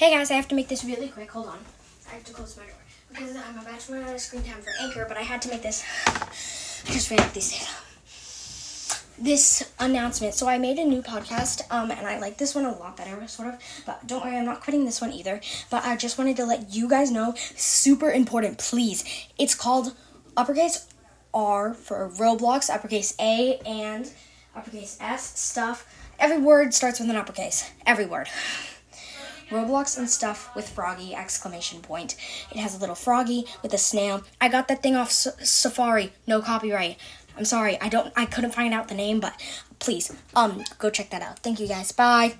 Hey guys, I have to make this really quick. Hold on. I have to close my door because I'm about to run out of screen time for Anchor, but I had to make this. I just ran out these. This announcement. So I made a new podcast, um, and I like this one a lot better, sort of. But don't worry, I'm not quitting this one either. But I just wanted to let you guys know, super important, please. It's called uppercase R for Roblox, uppercase A, and uppercase S stuff. Every word starts with an uppercase. Every word. Roblox and stuff with Froggy exclamation point. It has a little froggy with a snail. I got that thing off S- Safari, no copyright. I'm sorry, I don't I couldn't find out the name, but please um go check that out. Thank you guys. Bye.